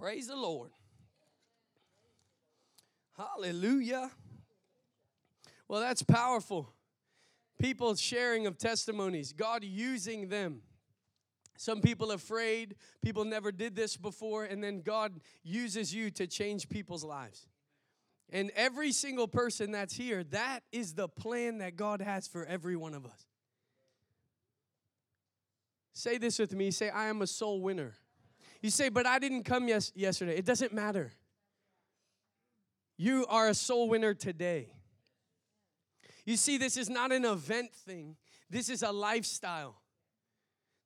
Praise the Lord. Hallelujah. Well, that's powerful. People sharing of testimonies, God using them. Some people afraid, people never did this before, and then God uses you to change people's lives. And every single person that's here, that is the plan that God has for every one of us. Say this with me. Say, I am a soul winner. You say, but I didn't come yes- yesterday. It doesn't matter. You are a soul winner today. You see, this is not an event thing, this is a lifestyle.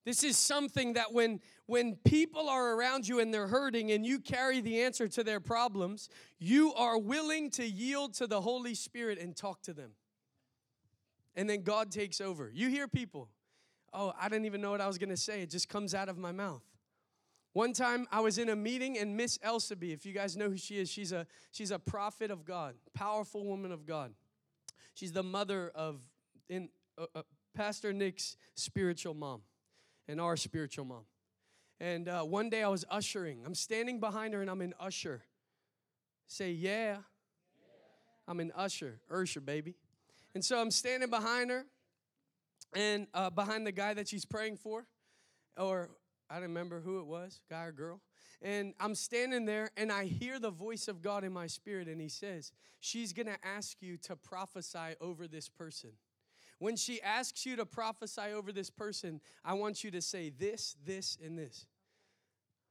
This is something that when, when people are around you and they're hurting and you carry the answer to their problems, you are willing to yield to the Holy Spirit and talk to them. And then God takes over. You hear people, oh, I didn't even know what I was gonna say. It just comes out of my mouth. One time I was in a meeting and Miss Elsaby, if you guys know who she is, she's a she's a prophet of God, powerful woman of God. She's the mother of in uh, uh, Pastor Nick's spiritual mom and our spiritual mom. And uh, one day I was ushering. I'm standing behind her and I'm an usher. Say yeah. yeah. I'm an usher, usher baby. And so I'm standing behind her and uh, behind the guy that she's praying for, or I don't remember who it was, guy or girl. And I'm standing there and I hear the voice of God in my spirit, and He says, She's gonna ask you to prophesy over this person. When she asks you to prophesy over this person, I want you to say this, this, and this.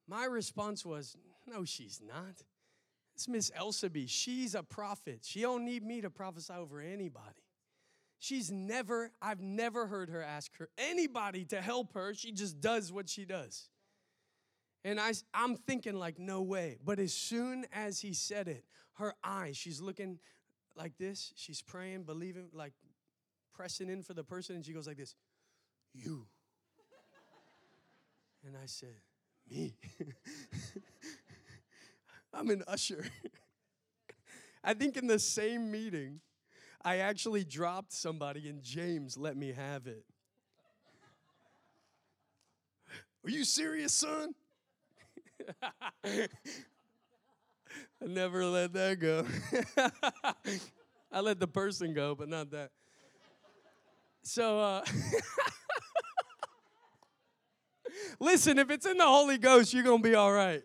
My response was, No, she's not. It's Miss Elsaby. She's a prophet. She don't need me to prophesy over anybody. She's never, I've never heard her ask her anybody to help her. She just does what she does. And I, I'm thinking, like, no way. But as soon as he said it, her eyes, she's looking like this. She's praying, believing, like pressing in for the person. And she goes like this You. And I said, Me. I'm an usher. I think in the same meeting, I actually dropped somebody and James let me have it. Are you serious, son? I never let that go. I let the person go, but not that. So, uh, listen, if it's in the Holy Ghost, you're going to be all right.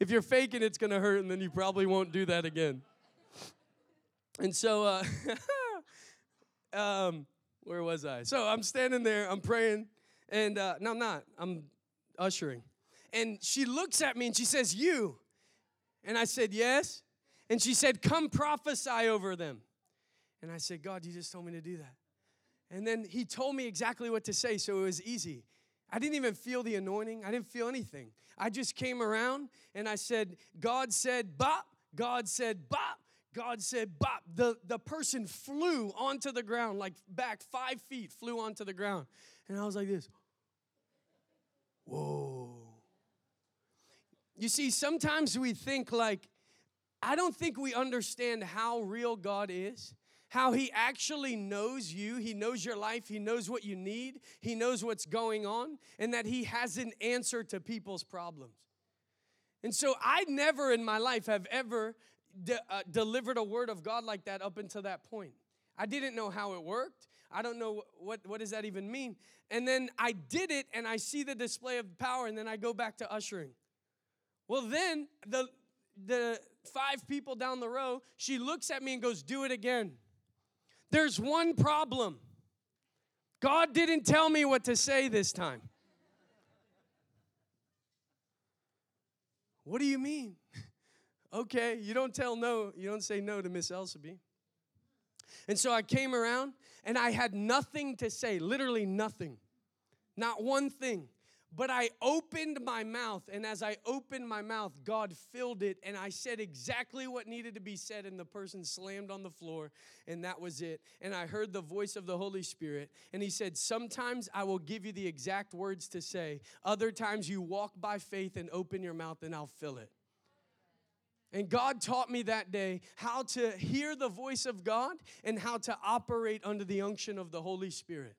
If you're faking, it's going to hurt, and then you probably won't do that again. And so, uh, um, where was I? So I'm standing there, I'm praying, and uh, no, I'm not. I'm ushering. And she looks at me and she says, You. And I said, Yes. And she said, Come prophesy over them. And I said, God, you just told me to do that. And then he told me exactly what to say, so it was easy. I didn't even feel the anointing, I didn't feel anything. I just came around and I said, God said, Bop. God said, Bop. God said, Bop. The, the person flew onto the ground, like back five feet, flew onto the ground. And I was like this. Whoa. You see, sometimes we think like, I don't think we understand how real God is, how He actually knows you, He knows your life, He knows what you need, He knows what's going on, and that He has an answer to people's problems. And so I never in my life have ever de- uh, delivered a word of God like that up until that point. I didn't know how it worked. I don't know what, what does that even mean. And then I did it and I see the display of power and then I go back to ushering. Well, then the the five people down the row, she looks at me and goes, "Do it again." There's one problem. God didn't tell me what to say this time. What do you mean? okay, you don't tell no, you don't say no to Miss Elsaby. And so I came around and I had nothing to say, literally nothing, not one thing. But I opened my mouth, and as I opened my mouth, God filled it, and I said exactly what needed to be said, and the person slammed on the floor, and that was it. And I heard the voice of the Holy Spirit, and He said, Sometimes I will give you the exact words to say, other times you walk by faith and open your mouth, and I'll fill it. And God taught me that day how to hear the voice of God and how to operate under the unction of the Holy Spirit.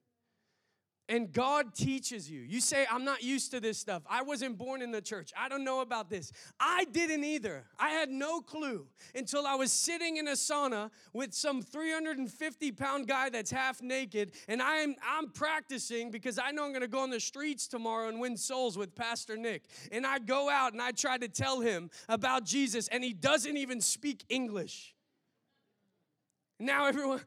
And God teaches you. You say, I'm not used to this stuff. I wasn't born in the church. I don't know about this. I didn't either. I had no clue until I was sitting in a sauna with some 350 pound guy that's half naked, and I'm, I'm practicing because I know I'm gonna go on the streets tomorrow and win souls with Pastor Nick. And I go out and I try to tell him about Jesus, and he doesn't even speak English. Now everyone,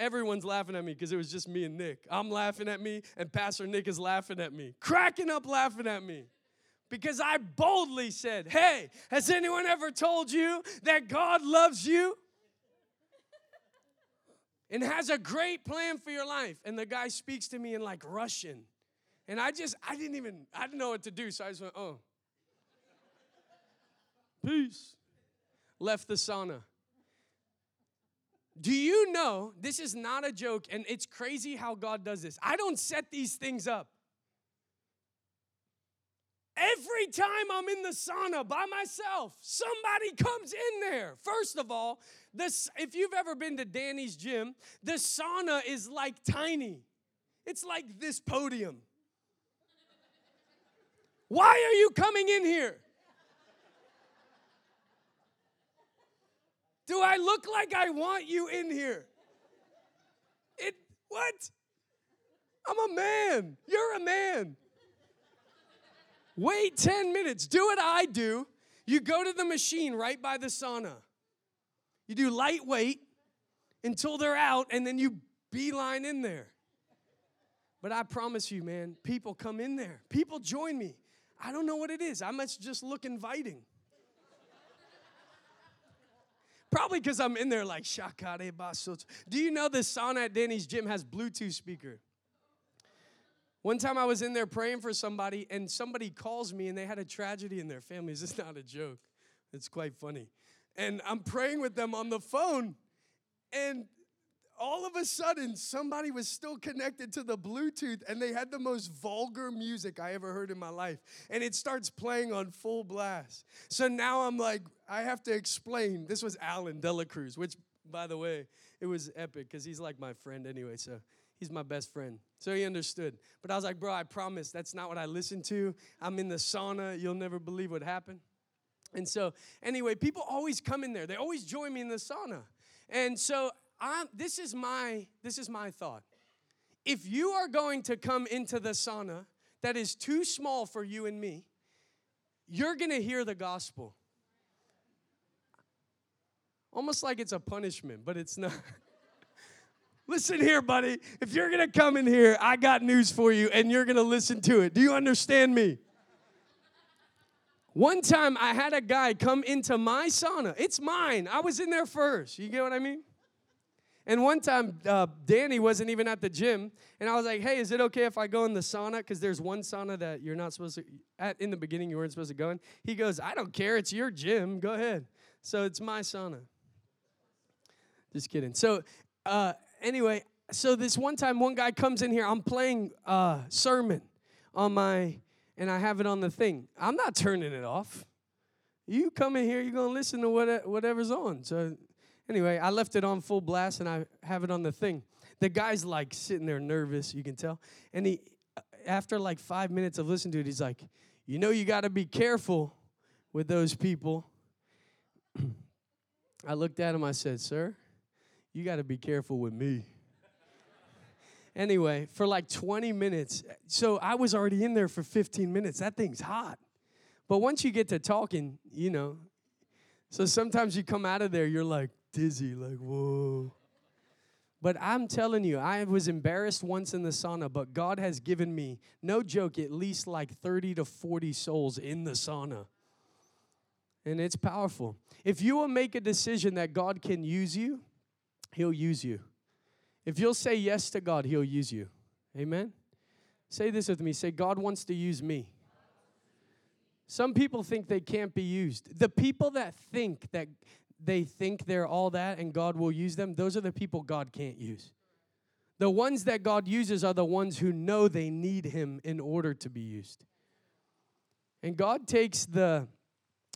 everyone's laughing at me because it was just me and Nick. I'm laughing at me, and Pastor Nick is laughing at me, cracking up laughing at me. Because I boldly said, Hey, has anyone ever told you that God loves you? and has a great plan for your life. And the guy speaks to me in like Russian. And I just, I didn't even, I didn't know what to do. So I just went, oh. Peace. Left the sauna. Do you know this is not a joke and it's crazy how God does this? I don't set these things up. Every time I'm in the sauna by myself, somebody comes in there. First of all, this if you've ever been to Danny's gym, the sauna is like tiny. It's like this podium. Why are you coming in here? Do I look like I want you in here? It what? I'm a man. You're a man. Wait 10 minutes. Do what I do. You go to the machine right by the sauna. You do lightweight until they're out, and then you beeline in there. But I promise you, man, people come in there. People join me. I don't know what it is. I must just look inviting. Probably because I'm in there like Shakare Basot. Do you know the sauna at Danny's gym has Bluetooth speaker? One time I was in there praying for somebody, and somebody calls me and they had a tragedy in their family. This not a joke. It's quite funny. And I'm praying with them on the phone, and all of a sudden, somebody was still connected to the Bluetooth and they had the most vulgar music I ever heard in my life. And it starts playing on full blast. So now I'm like, I have to explain. This was Alan Delacruz, which, by the way, it was epic because he's like my friend anyway. So he's my best friend. So he understood. But I was like, bro, I promise that's not what I listen to. I'm in the sauna. You'll never believe what happened. And so, anyway, people always come in there, they always join me in the sauna. And so I'm, this is my this is my thought. If you are going to come into the sauna that is too small for you and me, you're going to hear the gospel. Almost like it's a punishment, but it's not. listen here, buddy. If you're going to come in here, I got news for you and you're going to listen to it. Do you understand me? One time I had a guy come into my sauna. It's mine. I was in there first. You get what I mean? And one time, uh, Danny wasn't even at the gym, and I was like, "Hey, is it okay if I go in the sauna? Because there's one sauna that you're not supposed to. At in the beginning, you weren't supposed to go in." He goes, "I don't care. It's your gym. Go ahead." So it's my sauna. Just kidding. So uh, anyway, so this one time, one guy comes in here. I'm playing uh, sermon on my, and I have it on the thing. I'm not turning it off. You come in here, you're gonna listen to what, whatever's on. So Anyway, I left it on full blast and I have it on the thing. The guy's like sitting there nervous, you can tell. And he, after like five minutes of listening to it, he's like, You know, you got to be careful with those people. I looked at him, I said, Sir, you got to be careful with me. anyway, for like 20 minutes, so I was already in there for 15 minutes. That thing's hot. But once you get to talking, you know, so sometimes you come out of there, you're like, dizzy, like, whoa. But I'm telling you, I was embarrassed once in the sauna, but God has given me, no joke, at least like 30 to 40 souls in the sauna. And it's powerful. If you will make a decision that God can use you, He'll use you. If you'll say yes to God, He'll use you. Amen? Say this with me say, God wants to use me. Some people think they can't be used. The people that think that they think they're all that and God will use them, those are the people God can't use. The ones that God uses are the ones who know they need Him in order to be used. And God takes the,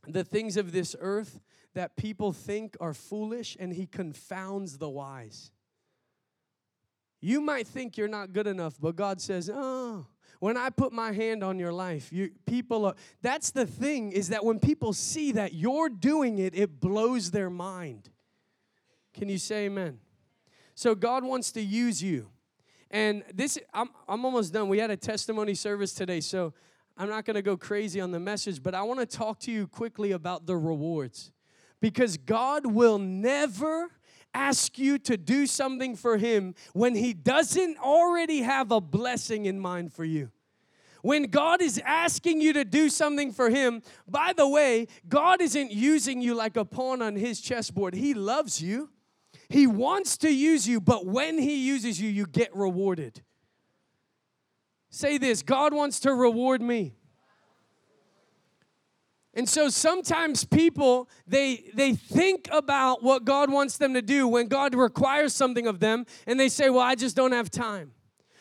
the things of this earth that people think are foolish and He confounds the wise. You might think you're not good enough, but God says, "Oh, when I put my hand on your life, you people are that's the thing is that when people see that you're doing it, it blows their mind. Can you say amen? So God wants to use you. And this I'm I'm almost done. We had a testimony service today, so I'm not going to go crazy on the message, but I want to talk to you quickly about the rewards. Because God will never ask you to do something for Him when He doesn't already have a blessing in mind for you. When God is asking you to do something for Him, by the way, God isn't using you like a pawn on His chessboard. He loves you, He wants to use you, but when He uses you, you get rewarded. Say this God wants to reward me. And so sometimes people they they think about what God wants them to do when God requires something of them and they say, "Well, I just don't have time."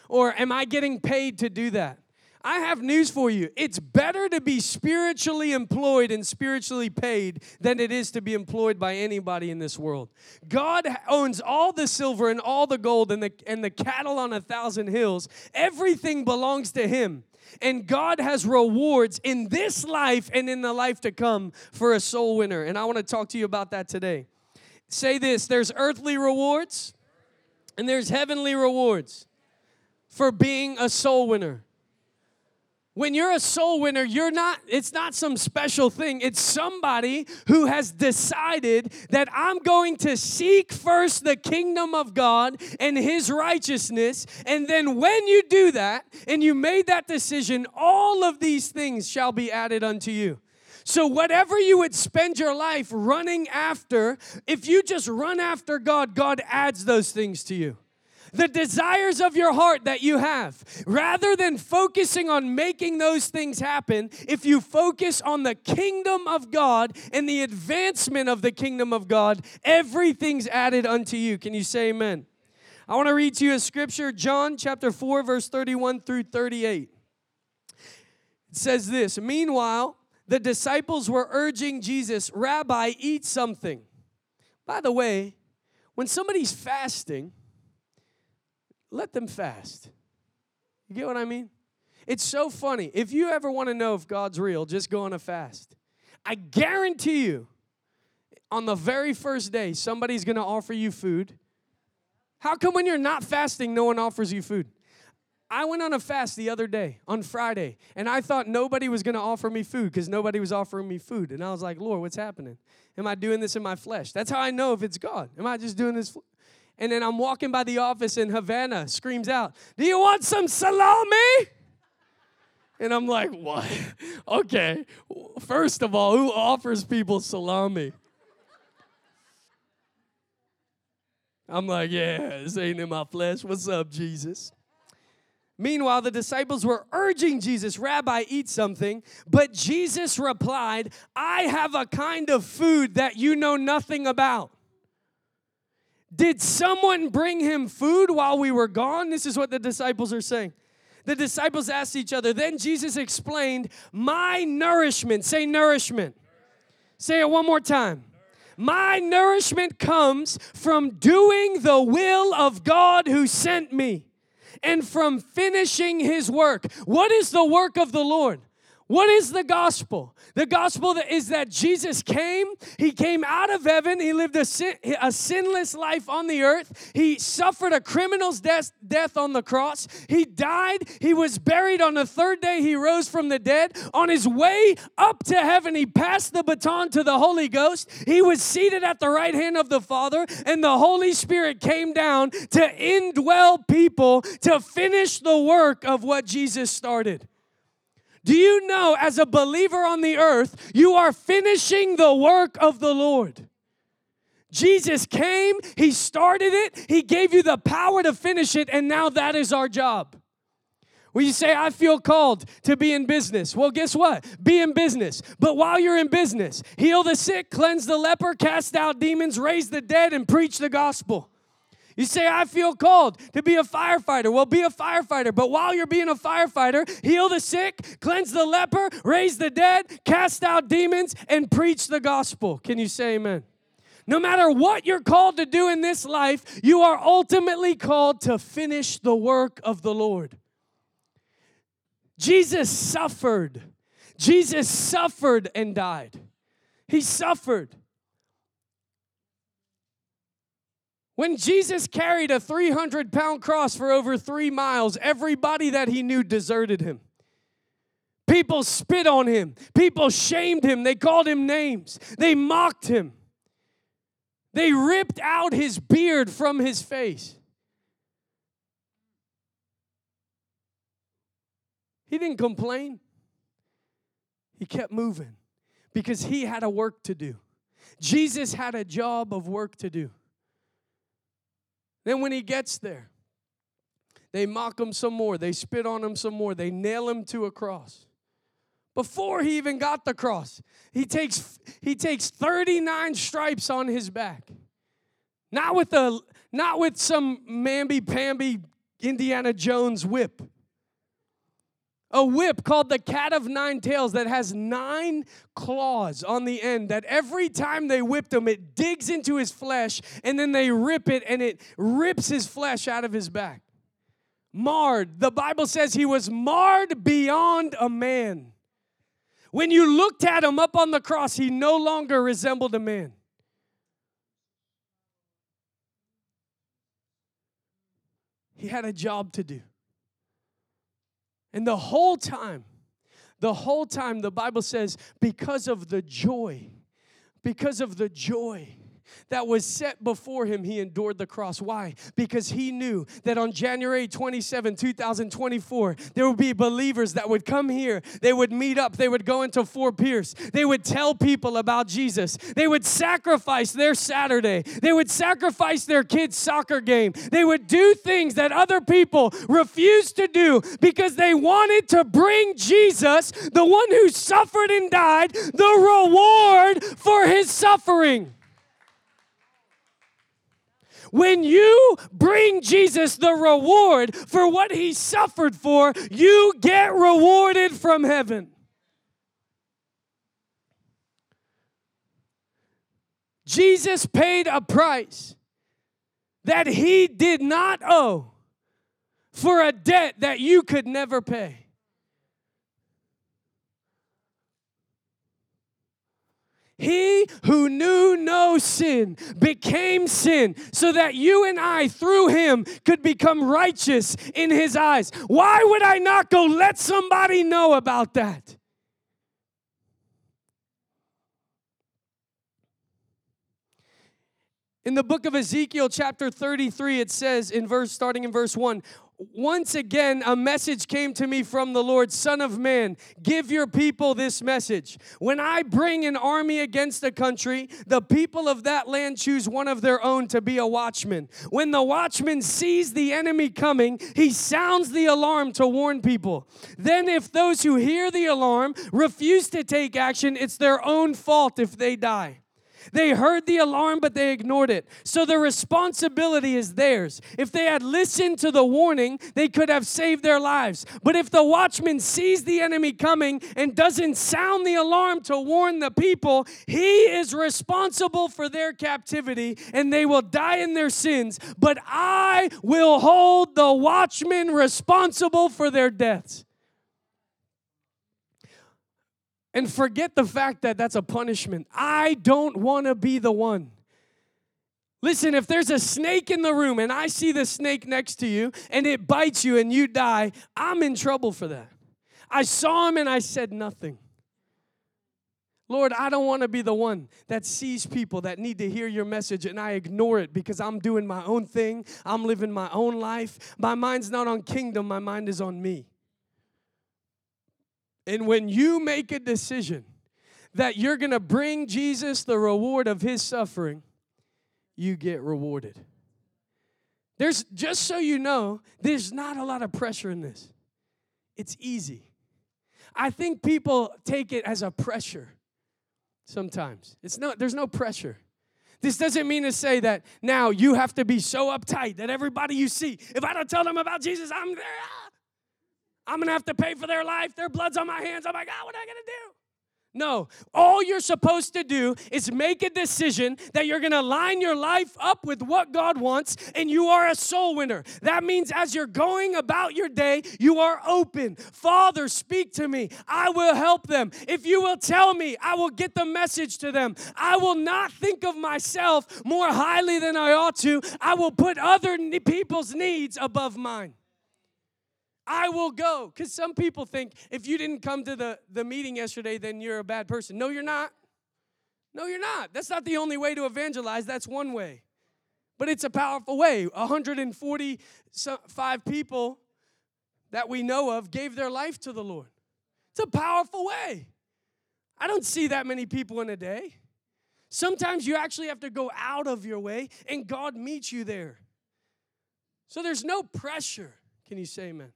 Or am I getting paid to do that? I have news for you. It's better to be spiritually employed and spiritually paid than it is to be employed by anybody in this world. God owns all the silver and all the gold and the, and the cattle on a thousand hills. Everything belongs to Him. And God has rewards in this life and in the life to come for a soul winner. And I want to talk to you about that today. Say this there's earthly rewards and there's heavenly rewards for being a soul winner. When you're a soul winner, you're not, it's not some special thing. It's somebody who has decided that I'm going to seek first the kingdom of God and his righteousness. And then when you do that and you made that decision, all of these things shall be added unto you. So, whatever you would spend your life running after, if you just run after God, God adds those things to you the desires of your heart that you have. Rather than focusing on making those things happen, if you focus on the kingdom of God and the advancement of the kingdom of God, everything's added unto you. Can you say amen? I want to read to you a scripture, John chapter 4, verse 31 through 38. It says this Meanwhile, the disciples were urging Jesus, Rabbi, eat something. By the way, when somebody's fasting, let them fast. You get what I mean? It's so funny. If you ever want to know if God's real, just go on a fast. I guarantee you, on the very first day, somebody's going to offer you food. How come when you're not fasting, no one offers you food? I went on a fast the other day, on Friday, and I thought nobody was going to offer me food because nobody was offering me food. And I was like, Lord, what's happening? Am I doing this in my flesh? That's how I know if it's God. Am I just doing this? And then I'm walking by the office and Havana screams out, Do you want some salami? And I'm like, What? okay. First of all, who offers people salami? I'm like, Yeah, this ain't in my flesh. What's up, Jesus? Meanwhile, the disciples were urging Jesus, Rabbi, eat something. But Jesus replied, I have a kind of food that you know nothing about. Did someone bring him food while we were gone? This is what the disciples are saying. The disciples asked each other. Then Jesus explained, My nourishment, say nourishment. Say it one more time. My nourishment comes from doing the will of God who sent me and from finishing his work. What is the work of the Lord? What is the gospel? The gospel is that Jesus came, he came out of heaven, he lived a, sin, a sinless life on the earth, he suffered a criminal's death, death on the cross, he died, he was buried on the third day, he rose from the dead. On his way up to heaven, he passed the baton to the Holy Ghost, he was seated at the right hand of the Father, and the Holy Spirit came down to indwell people to finish the work of what Jesus started. Do you know, as a believer on the earth, you are finishing the work of the Lord? Jesus came, He started it, He gave you the power to finish it, and now that is our job. When you say, I feel called to be in business, well, guess what? Be in business. But while you're in business, heal the sick, cleanse the leper, cast out demons, raise the dead, and preach the gospel. You say, I feel called to be a firefighter. Well, be a firefighter. But while you're being a firefighter, heal the sick, cleanse the leper, raise the dead, cast out demons, and preach the gospel. Can you say amen? No matter what you're called to do in this life, you are ultimately called to finish the work of the Lord. Jesus suffered. Jesus suffered and died. He suffered. When Jesus carried a 300 pound cross for over three miles, everybody that he knew deserted him. People spit on him. People shamed him. They called him names. They mocked him. They ripped out his beard from his face. He didn't complain. He kept moving because he had a work to do. Jesus had a job of work to do. Then when he gets there, they mock him some more, they spit on him some more, they nail him to a cross. Before he even got the cross, he takes he takes 39 stripes on his back. Not with a not with some mamby pamby Indiana Jones whip a whip called the cat of nine tails that has nine claws on the end that every time they whipped him it digs into his flesh and then they rip it and it rips his flesh out of his back. Marred. The bible says he was marred beyond a man. When you looked at him up on the cross he no longer resembled a man. He had a job to do and the whole time, the whole time, the Bible says, because of the joy, because of the joy that was set before him, he endured the cross. Why? Because he knew that on January 27, 2024, there would be believers that would come here. They would meet up. They would go into Fort Pierce. They would tell people about Jesus. They would sacrifice their Saturday. They would sacrifice their kids' soccer game. They would do things that other people refused to do because they wanted to bring Jesus, the one who suffered and died, the reward for his suffering. When you bring Jesus the reward for what he suffered for, you get rewarded from heaven. Jesus paid a price that he did not owe for a debt that you could never pay. He who knew no sin became sin so that you and I, through him, could become righteous in his eyes. Why would I not go let somebody know about that? In the book of Ezekiel, chapter 33, it says in verse, starting in verse 1, once again, a message came to me from the Lord, Son of man, give your people this message. When I bring an army against a country, the people of that land choose one of their own to be a watchman. When the watchman sees the enemy coming, he sounds the alarm to warn people. Then, if those who hear the alarm refuse to take action, it's their own fault if they die. They heard the alarm, but they ignored it. So the responsibility is theirs. If they had listened to the warning, they could have saved their lives. But if the watchman sees the enemy coming and doesn't sound the alarm to warn the people, he is responsible for their captivity and they will die in their sins. But I will hold the watchman responsible for their deaths. And forget the fact that that's a punishment. I don't want to be the one. Listen, if there's a snake in the room and I see the snake next to you and it bites you and you die, I'm in trouble for that. I saw him and I said nothing. Lord, I don't want to be the one that sees people that need to hear your message and I ignore it because I'm doing my own thing. I'm living my own life. My mind's not on kingdom, my mind is on me. And when you make a decision that you're going to bring Jesus the reward of his suffering, you get rewarded. There's just so you know, there's not a lot of pressure in this. It's easy. I think people take it as a pressure sometimes. It's no there's no pressure. This doesn't mean to say that now you have to be so uptight that everybody you see, if I don't tell them about Jesus, I'm there. Ah! I'm gonna have to pay for their life. Their blood's on my hands. Oh my God, what am I gonna do? No, all you're supposed to do is make a decision that you're going to line your life up with what God wants, and you are a soul winner. That means as you're going about your day, you are open. Father, speak to me. I will help them. If you will tell me, I will get the message to them. I will not think of myself more highly than I ought to. I will put other people's needs above mine. I will go. Because some people think if you didn't come to the, the meeting yesterday, then you're a bad person. No, you're not. No, you're not. That's not the only way to evangelize, that's one way. But it's a powerful way. 145 people that we know of gave their life to the Lord. It's a powerful way. I don't see that many people in a day. Sometimes you actually have to go out of your way and God meets you there. So there's no pressure. Can you say amen?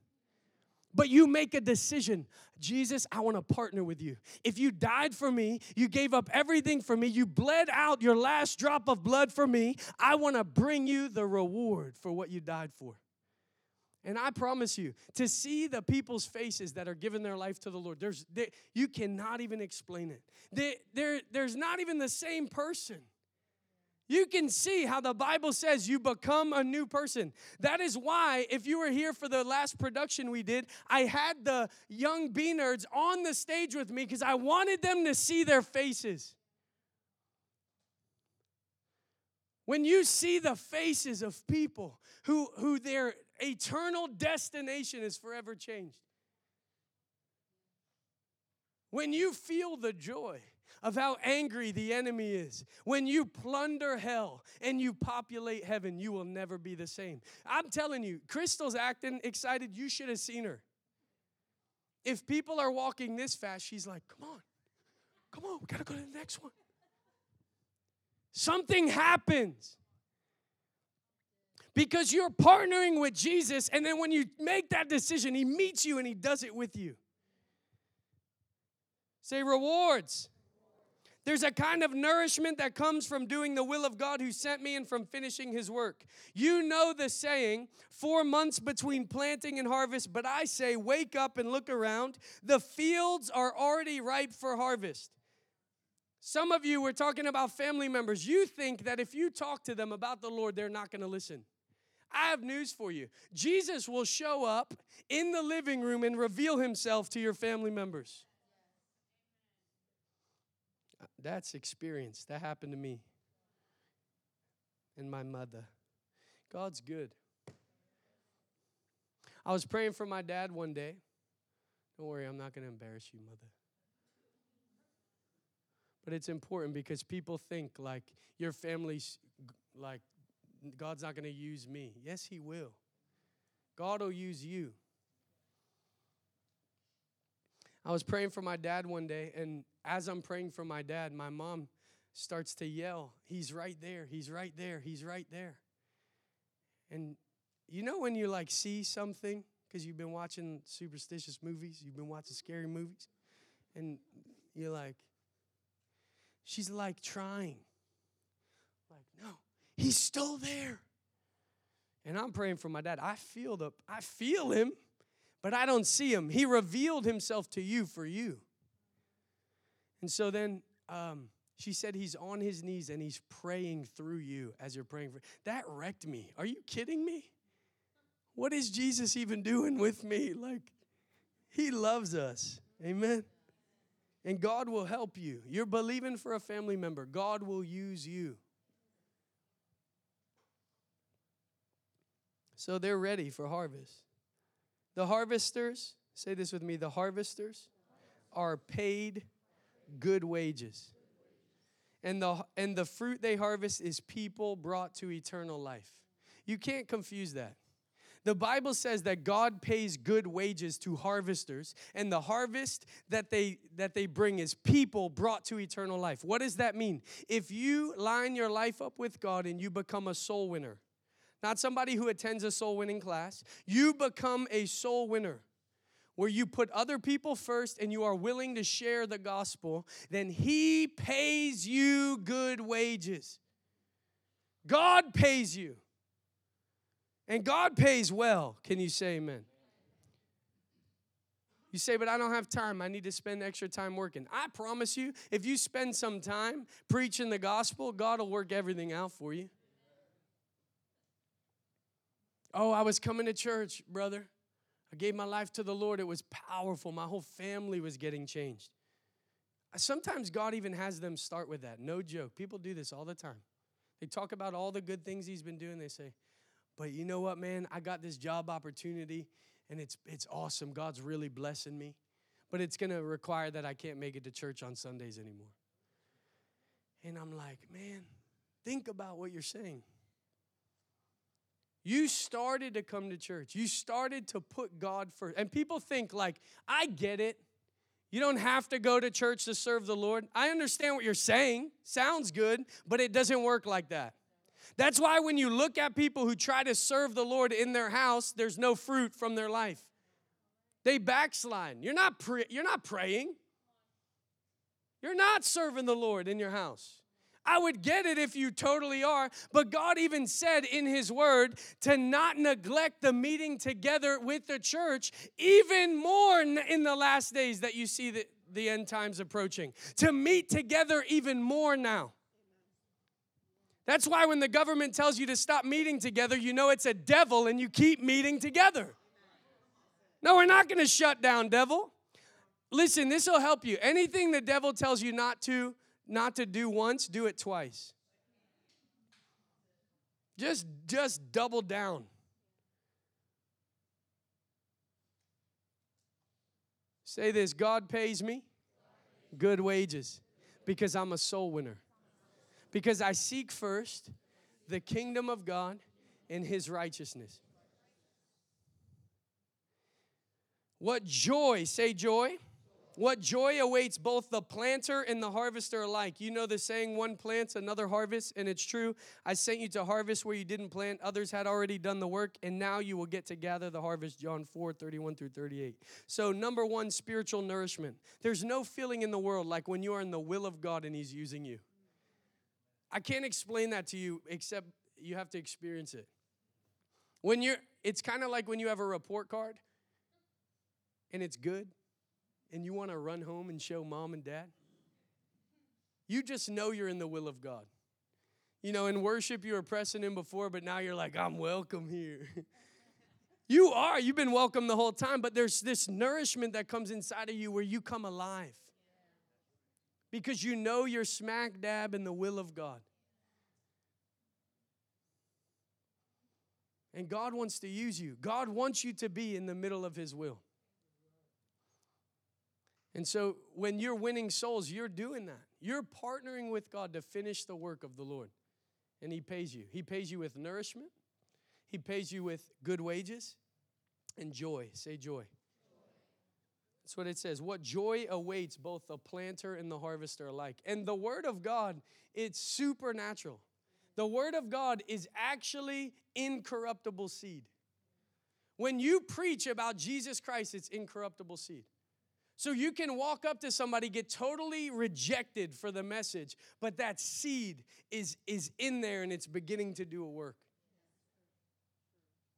But you make a decision. Jesus, I want to partner with you. If you died for me, you gave up everything for me, you bled out your last drop of blood for me, I want to bring you the reward for what you died for. And I promise you, to see the people's faces that are giving their life to the Lord, there's, you cannot even explain it. They, there's not even the same person. You can see how the Bible says you become a new person. That is why, if you were here for the last production we did, I had the young B nerds on the stage with me because I wanted them to see their faces. When you see the faces of people who, who their eternal destination is forever changed, when you feel the joy, of how angry the enemy is. When you plunder hell and you populate heaven, you will never be the same. I'm telling you, Crystal's acting excited. You should have seen her. If people are walking this fast, she's like, come on, come on, we gotta go to the next one. Something happens because you're partnering with Jesus, and then when you make that decision, He meets you and He does it with you. Say rewards. There's a kind of nourishment that comes from doing the will of God who sent me and from finishing his work. You know the saying, four months between planting and harvest, but I say, wake up and look around. The fields are already ripe for harvest. Some of you were talking about family members. You think that if you talk to them about the Lord, they're not going to listen. I have news for you. Jesus will show up in the living room and reveal himself to your family members. That's experience. That happened to me and my mother. God's good. I was praying for my dad one day. Don't worry, I'm not going to embarrass you, mother. But it's important because people think like your family's like God's not going to use me. Yes, he will. God will use you. I was praying for my dad one day, and as I'm praying for my dad, my mom starts to yell, He's right there, he's right there, he's right there. And you know when you like see something, because you've been watching superstitious movies, you've been watching scary movies, and you're like, she's like trying. Like, no, he's still there. And I'm praying for my dad. I feel the I feel him but I don't see him. He revealed himself to you for you. And so then um, she said he's on his knees and he's praying through you as you're praying for. That wrecked me. Are you kidding me? What is Jesus even doing with me? Like, he loves us. Amen. And God will help you. You're believing for a family member, God will use you. So they're ready for harvest. The harvesters, say this with me the harvesters are paid good wages. And the, and the fruit they harvest is people brought to eternal life. You can't confuse that. The Bible says that God pays good wages to harvesters, and the harvest that they that they bring is people brought to eternal life. What does that mean? If you line your life up with God and you become a soul winner, not somebody who attends a soul winning class. You become a soul winner where you put other people first and you are willing to share the gospel, then He pays you good wages. God pays you. And God pays well. Can you say amen? You say, but I don't have time. I need to spend extra time working. I promise you, if you spend some time preaching the gospel, God will work everything out for you. Oh, I was coming to church, brother. I gave my life to the Lord. It was powerful. My whole family was getting changed. Sometimes God even has them start with that. No joke. People do this all the time. They talk about all the good things He's been doing. They say, but you know what, man? I got this job opportunity and it's it's awesome. God's really blessing me. But it's going to require that I can't make it to church on Sundays anymore. And I'm like, man, think about what you're saying. You started to come to church. You started to put God first. And people think like, I get it. You don't have to go to church to serve the Lord. I understand what you're saying. Sounds good, but it doesn't work like that. That's why when you look at people who try to serve the Lord in their house, there's no fruit from their life. They backslide. You're not pre- you're not praying. You're not serving the Lord in your house. I would get it if you totally are, but God even said in His Word to not neglect the meeting together with the church, even more in the last days that you see the, the end times approaching. To meet together even more now. That's why when the government tells you to stop meeting together, you know it's a devil and you keep meeting together. No, we're not going to shut down, devil. Listen, this will help you. Anything the devil tells you not to not to do once, do it twice. Just just double down. Say this, God pays me good wages because I'm a soul winner because I seek first the kingdom of God and his righteousness. What joy, say joy. What joy awaits both the planter and the harvester alike. You know the saying, one plants, another harvest, and it's true. I sent you to harvest where you didn't plant, others had already done the work, and now you will get to gather the harvest. John 4 31 through 38. So, number one, spiritual nourishment. There's no feeling in the world like when you are in the will of God and He's using you. I can't explain that to you except you have to experience it. When you're, it's kind of like when you have a report card and it's good and you want to run home and show mom and dad. You just know you're in the will of God. You know, in worship, you were pressing in before, but now you're like, I'm welcome here. you are. You've been welcome the whole time, but there's this nourishment that comes inside of you where you come alive because you know you're smack dab in the will of God. And God wants to use you. God wants you to be in the middle of His will. And so when you're winning souls, you're doing that. You're partnering with God to finish the work of the Lord. And He pays you. He pays you with nourishment, He pays you with good wages and joy. Say joy. That's what it says. What joy awaits both the planter and the harvester alike. And the word of God, it's supernatural. The word of God is actually incorruptible seed. When you preach about Jesus Christ, it's incorruptible seed. So you can walk up to somebody, get totally rejected for the message, but that seed is, is in there and it's beginning to do a work.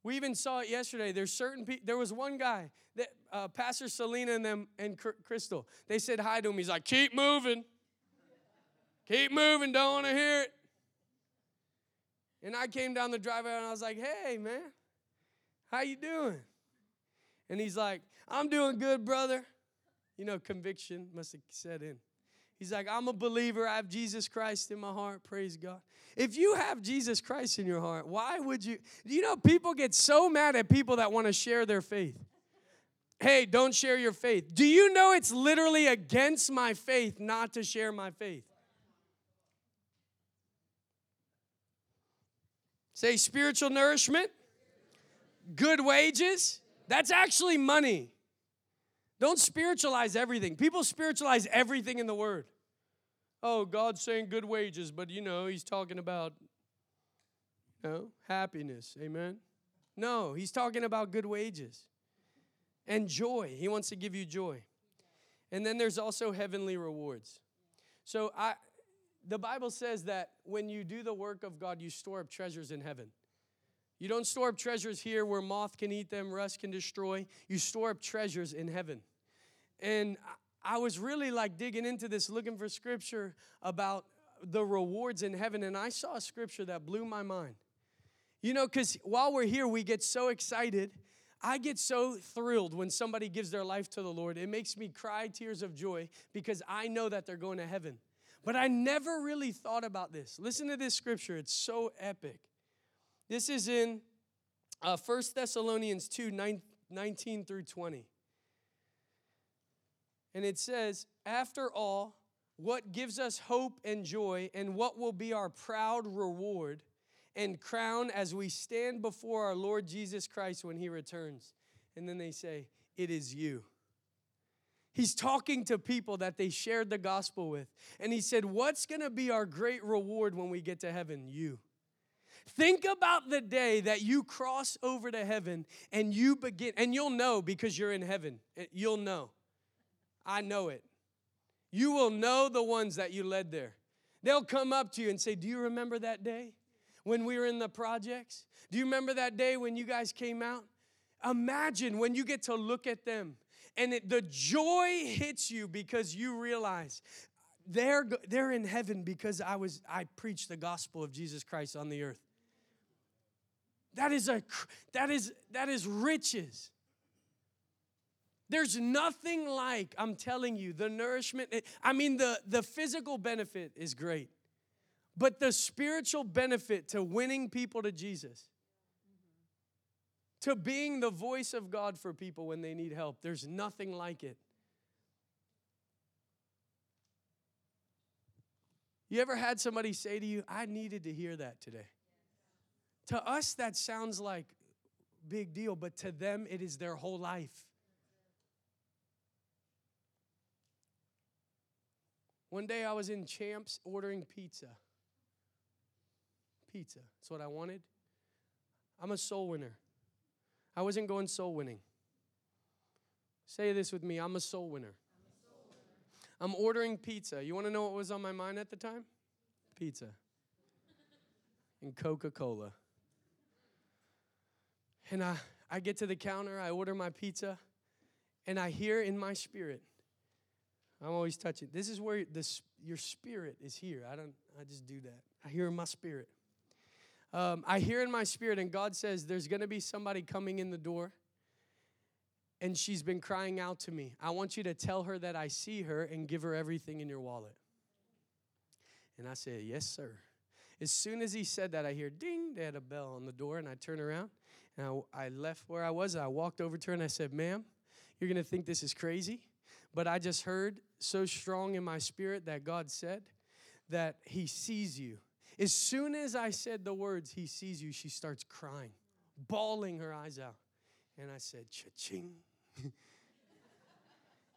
We even saw it yesterday. There's certain people. There was one guy that uh, Pastor Selena and them and Crystal. They said hi to him. He's like, "Keep moving, keep moving. Don't want to hear it." And I came down the driveway and I was like, "Hey, man, how you doing?" And he's like, "I'm doing good, brother." You know, conviction must have set in. He's like, I'm a believer. I have Jesus Christ in my heart. Praise God. If you have Jesus Christ in your heart, why would you? You know, people get so mad at people that want to share their faith. Hey, don't share your faith. Do you know it's literally against my faith not to share my faith? Say spiritual nourishment, good wages. That's actually money. Don't spiritualize everything. People spiritualize everything in the Word. Oh, God's saying good wages, but you know, He's talking about you know, happiness. Amen. No, He's talking about good wages and joy. He wants to give you joy. And then there's also heavenly rewards. So I the Bible says that when you do the work of God, you store up treasures in heaven. You don't store up treasures here where moth can eat them, rust can destroy. You store up treasures in heaven. and I was really like digging into this, looking for scripture about the rewards in heaven, and I saw a scripture that blew my mind. You know, because while we're here, we get so excited. I get so thrilled when somebody gives their life to the Lord. It makes me cry tears of joy because I know that they're going to heaven. But I never really thought about this. Listen to this scripture, it's so epic. This is in uh, 1 Thessalonians 2 9, 19 through 20. And it says, After all, what gives us hope and joy, and what will be our proud reward and crown as we stand before our Lord Jesus Christ when he returns. And then they say, It is you. He's talking to people that they shared the gospel with. And he said, What's gonna be our great reward when we get to heaven? You. Think about the day that you cross over to heaven and you begin, and you'll know because you're in heaven. Eh, you'll know. I know it. You will know the ones that you led there. They'll come up to you and say, Do you remember that day when we were in the projects? Do you remember that day when you guys came out? Imagine when you get to look at them and it, the joy hits you because you realize they're, they're in heaven because I was I preached the gospel of Jesus Christ on the earth. That is a that is that is riches. There's nothing like, I'm telling you, the nourishment. Eh, I mean, the, the physical benefit is great, but the spiritual benefit to winning people to Jesus, to being the voice of God for people when they need help, there's nothing like it. You ever had somebody say to you, I needed to hear that today? To us, that sounds like big deal, but to them, it is their whole life. One day I was in Champs ordering pizza. Pizza. That's what I wanted. I'm a soul winner. I wasn't going soul winning. Say this with me I'm a soul winner. I'm ordering pizza. You want to know what was on my mind at the time? Pizza. And Coca Cola. And I, I get to the counter, I order my pizza, and I hear in my spirit, I'm always touching. This is where this, your spirit is here. I don't. I just do that. I hear in my spirit. Um, I hear in my spirit, and God says there's going to be somebody coming in the door, and she's been crying out to me. I want you to tell her that I see her and give her everything in your wallet. And I said, Yes, sir. As soon as he said that, I hear ding. They had a bell on the door, and I turn around, and I, I left where I was. I walked over to her, and I said, "Ma'am, you're going to think this is crazy." But I just heard so strong in my spirit that God said that He sees you. As soon as I said the words, He sees you, she starts crying, bawling her eyes out. And I said, cha-ching.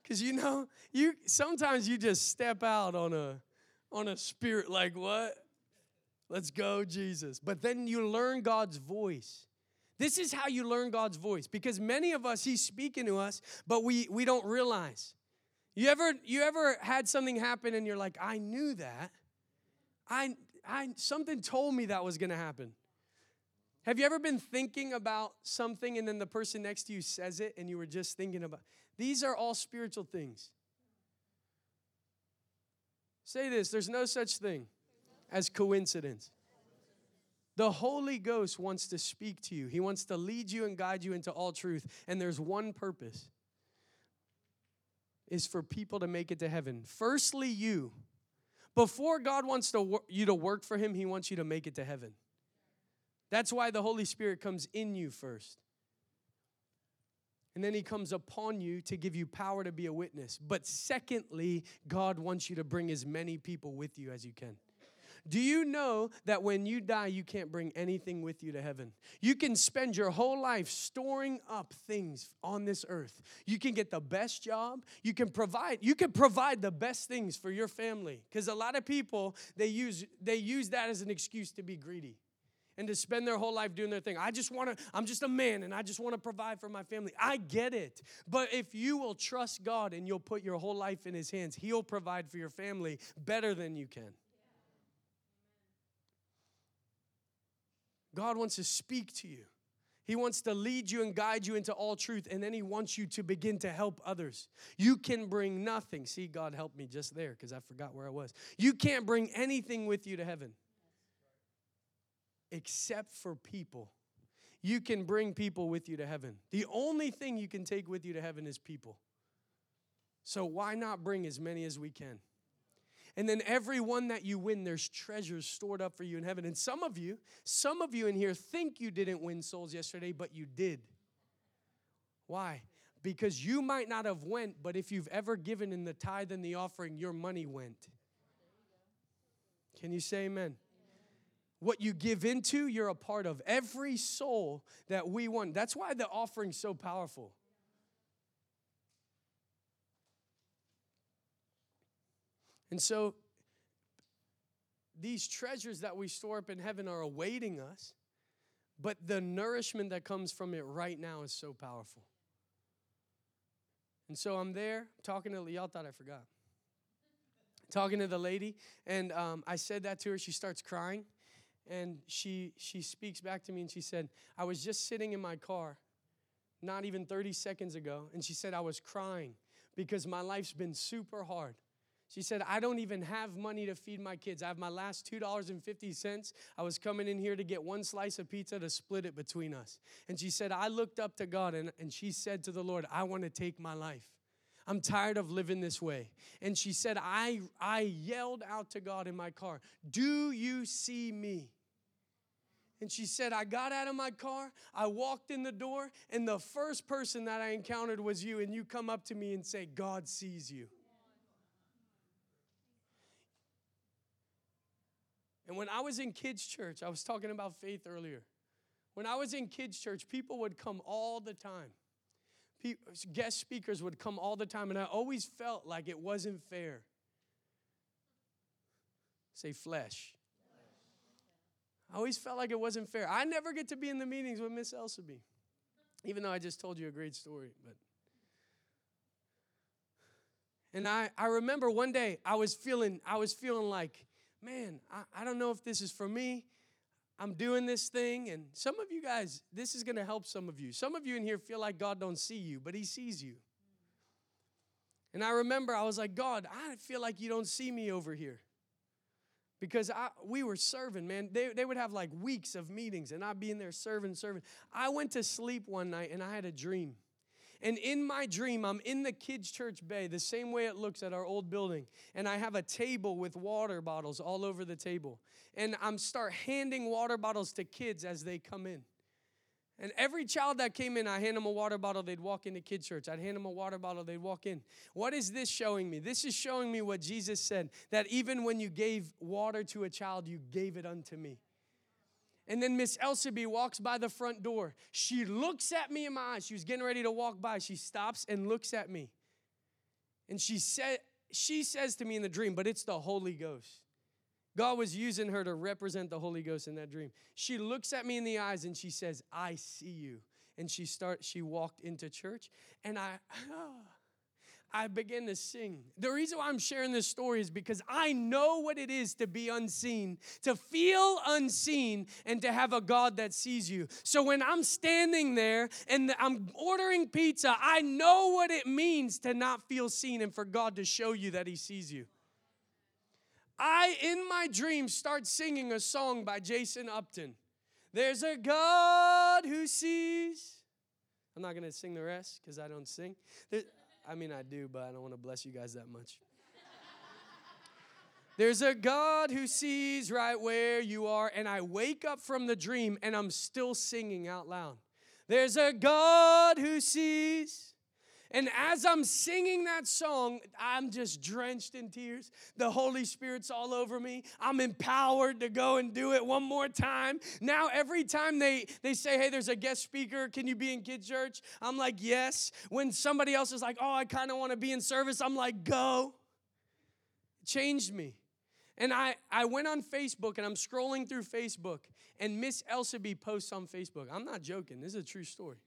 Because you know, you sometimes you just step out on a on a spirit like what? Let's go, Jesus. But then you learn God's voice. This is how you learn God's voice because many of us, He's speaking to us, but we, we don't realize. You ever you ever had something happen and you're like, I knew that. I I something told me that was going to happen. Have you ever been thinking about something and then the person next to you says it and you were just thinking about These are all spiritual things. Say this, there's no such thing as coincidence. The Holy Ghost wants to speak to you. He wants to lead you and guide you into all truth. And there's one purpose is for people to make it to heaven. Firstly, you. Before God wants to you to work for him, he wants you to make it to heaven. That's why the Holy Spirit comes in you first. And then he comes upon you to give you power to be a witness. But secondly, God wants you to bring as many people with you as you can. Do you know that when you die, you can't bring anything with you to heaven? You can spend your whole life storing up things on this earth. You can get the best job. You can provide. You can provide the best things for your family. Because a lot of people they use they use that as an excuse to be greedy and to spend their whole life doing their thing. I just want to, I'm just a man and I just want to provide for my family. I get it. But if you will trust God and you'll put your whole life in His hands, He'll provide for your family better than you can. God wants to speak to you. He wants to lead you and guide you into all truth, and then He wants you to begin to help others. You can bring nothing. See, God helped me just there because I forgot where I was. You can't bring anything with you to heaven except for people. You can bring people with you to heaven. The only thing you can take with you to heaven is people. So why not bring as many as we can? And then every one that you win, there's treasures stored up for you in heaven. And some of you, some of you in here think you didn't win souls yesterday, but you did. Why? Because you might not have went, but if you've ever given in the tithe and the offering, your money went. Can you say amen? What you give into, you're a part of. Every soul that we won. That's why the offering's so powerful. And so these treasures that we store up in heaven are awaiting us, but the nourishment that comes from it right now is so powerful. And so I'm there talking to y'all thought I forgot. Talking to the lady, and um, I said that to her. She starts crying, and she she speaks back to me, and she said, "I was just sitting in my car, not even 30 seconds ago, and she said I was crying because my life's been super hard. She said, I don't even have money to feed my kids. I have my last $2.50. I was coming in here to get one slice of pizza to split it between us. And she said, I looked up to God and, and she said to the Lord, I want to take my life. I'm tired of living this way. And she said, I, I yelled out to God in my car, Do you see me? And she said, I got out of my car, I walked in the door, and the first person that I encountered was you. And you come up to me and say, God sees you. And when I was in kids' church, I was talking about faith earlier. When I was in kids' church, people would come all the time. guest speakers would come all the time, and I always felt like it wasn't fair. Say flesh. I always felt like it wasn't fair. I never get to be in the meetings with Miss Elsaby, even though I just told you a great story. But and I, I remember one day I was feeling I was feeling like man, I, I don't know if this is for me. I'm doing this thing, and some of you guys, this is going to help some of you. Some of you in here feel like God don't see you, but He sees you. And I remember I was like, God, I feel like you don't see me over here. Because I, we were serving, man. They, they would have like weeks of meetings, and I'd be in there serving, serving. I went to sleep one night, and I had a dream. And in my dream, I'm in the kids' church bay, the same way it looks at our old building. And I have a table with water bottles all over the table. And I'm start handing water bottles to kids as they come in. And every child that came in, I hand them a water bottle, they'd walk into kids' church. I'd hand them a water bottle, they'd walk in. What is this showing me? This is showing me what Jesus said that even when you gave water to a child, you gave it unto me. And then Miss Elsaby walks by the front door. She looks at me in my eyes. She was getting ready to walk by. She stops and looks at me. And she said, she says to me in the dream, but it's the Holy Ghost. God was using her to represent the Holy Ghost in that dream. She looks at me in the eyes and she says, I see you. And she start she walked into church and I oh, I began to sing. The reason why I'm sharing this story is because I know what it is to be unseen, to feel unseen, and to have a God that sees you. So when I'm standing there and I'm ordering pizza, I know what it means to not feel seen and for God to show you that He sees you. I, in my dream, start singing a song by Jason Upton. There's a God who sees. I'm not going to sing the rest because I don't sing. I mean, I do, but I don't want to bless you guys that much. There's a God who sees right where you are, and I wake up from the dream and I'm still singing out loud. There's a God who sees. And as I'm singing that song, I'm just drenched in tears. The Holy Spirit's all over me. I'm empowered to go and do it one more time. Now, every time they, they say, hey, there's a guest speaker, can you be in kid church? I'm like, yes. When somebody else is like, oh, I kind of want to be in service, I'm like, go. It changed me. And I, I went on Facebook and I'm scrolling through Facebook, and Miss Elsaby posts on Facebook. I'm not joking, this is a true story.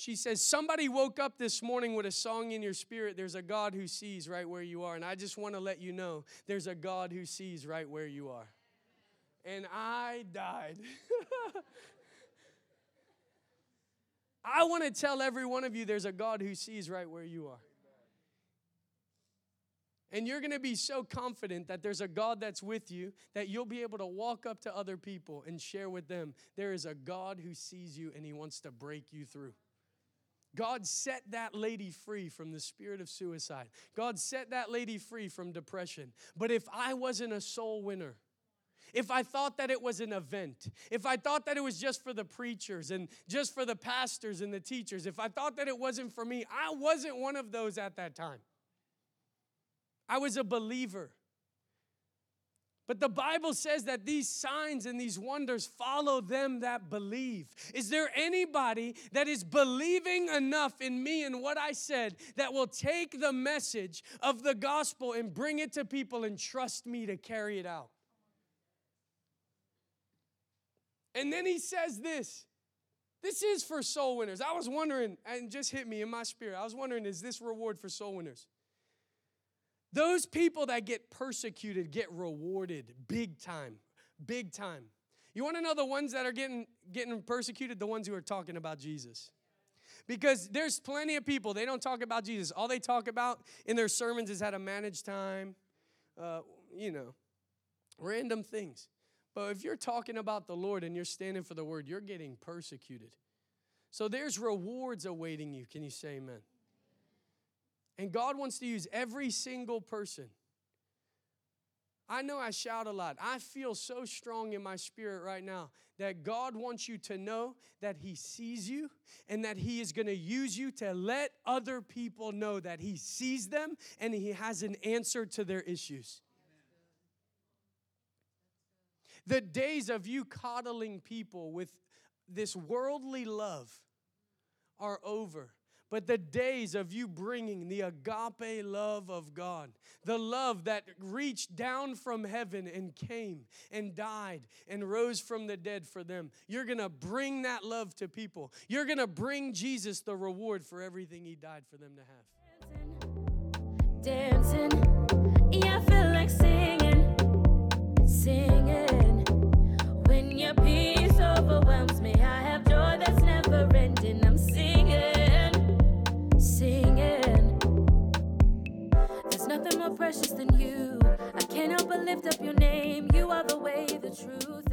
She says, Somebody woke up this morning with a song in your spirit. There's a God who sees right where you are. And I just want to let you know there's a God who sees right where you are. And I died. I want to tell every one of you there's a God who sees right where you are. And you're going to be so confident that there's a God that's with you that you'll be able to walk up to other people and share with them there is a God who sees you and he wants to break you through. God set that lady free from the spirit of suicide. God set that lady free from depression. But if I wasn't a soul winner, if I thought that it was an event, if I thought that it was just for the preachers and just for the pastors and the teachers, if I thought that it wasn't for me, I wasn't one of those at that time. I was a believer. But the Bible says that these signs and these wonders follow them that believe. Is there anybody that is believing enough in me and what I said that will take the message of the gospel and bring it to people and trust me to carry it out? And then he says this. This is for soul winners. I was wondering, and just hit me in my spirit. I was wondering, is this reward for soul winners? Those people that get persecuted get rewarded big time. Big time. You want to know the ones that are getting getting persecuted? The ones who are talking about Jesus. Because there's plenty of people, they don't talk about Jesus. All they talk about in their sermons is how to manage time, uh, you know, random things. But if you're talking about the Lord and you're standing for the word, you're getting persecuted. So there's rewards awaiting you. Can you say amen? And God wants to use every single person. I know I shout a lot. I feel so strong in my spirit right now that God wants you to know that He sees you and that He is going to use you to let other people know that He sees them and He has an answer to their issues. The days of you coddling people with this worldly love are over. But the days of you bringing the agape love of God, the love that reached down from heaven and came and died and rose from the dead for them, you're gonna bring that love to people. You're gonna bring Jesus the reward for everything He died for them to have. Dancing, yeah, nothing more precious than you. I can't help but lift up your name. You are the way, the truth,